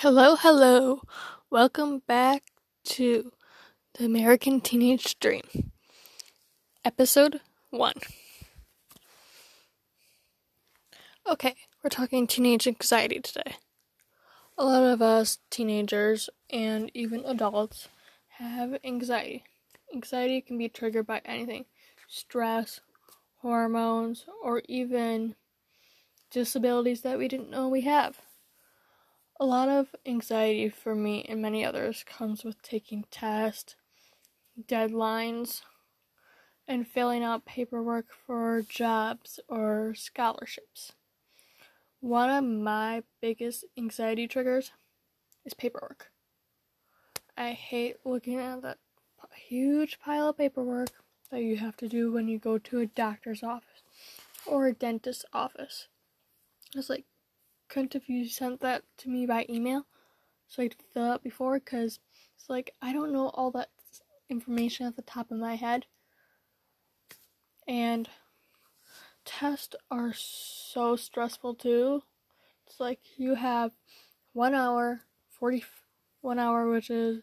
Hello, hello. Welcome back to the American Teenage Dream, episode 1. Okay, we're talking teenage anxiety today. A lot of us teenagers and even adults have anxiety. Anxiety can be triggered by anything stress, hormones, or even disabilities that we didn't know we have. A lot of anxiety for me and many others comes with taking tests, deadlines, and filling out paperwork for jobs or scholarships. One of my biggest anxiety triggers is paperwork. I hate looking at that huge pile of paperwork that you have to do when you go to a doctor's office or a dentist's office. It's like, couldn't have you sent that to me by email so I could fill out before? Because it's like I don't know all that information at the top of my head. And tests are so stressful too. It's like you have one hour, 40, one hour, which is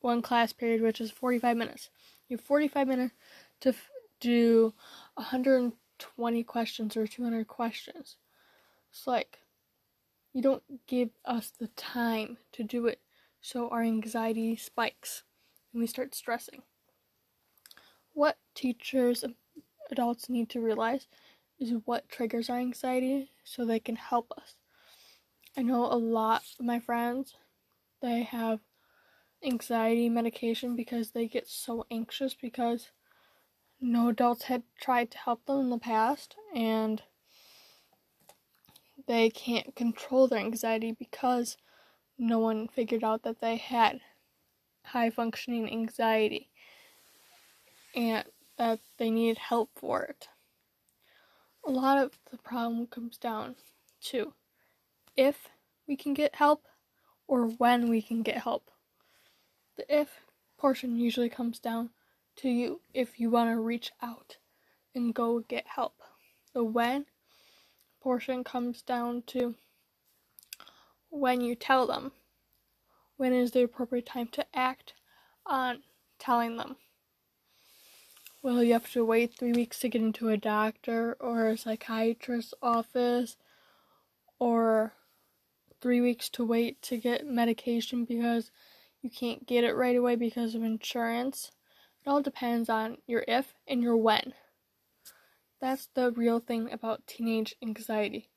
one class period, which is 45 minutes. You have 45 minutes to f- do 120 questions or 200 questions. It's like you don't give us the time to do it, so our anxiety spikes and we start stressing. What teachers adults need to realize is what triggers our anxiety so they can help us. I know a lot of my friends they have anxiety medication because they get so anxious because no adults had tried to help them in the past and they can't control their anxiety because no one figured out that they had high functioning anxiety and that they needed help for it. A lot of the problem comes down to if we can get help or when we can get help. The if portion usually comes down to you if you want to reach out and go get help. The when portion comes down to when you tell them. When is the appropriate time to act on telling them? Will you have to wait three weeks to get into a doctor or a psychiatrist's office? Or three weeks to wait to get medication because you can't get it right away because of insurance? It all depends on your if and your when. That's the real thing about teenage anxiety.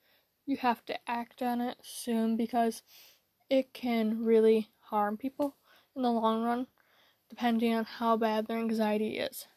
You have to act on it soon because it can really harm people in the long run, depending on how bad their anxiety is.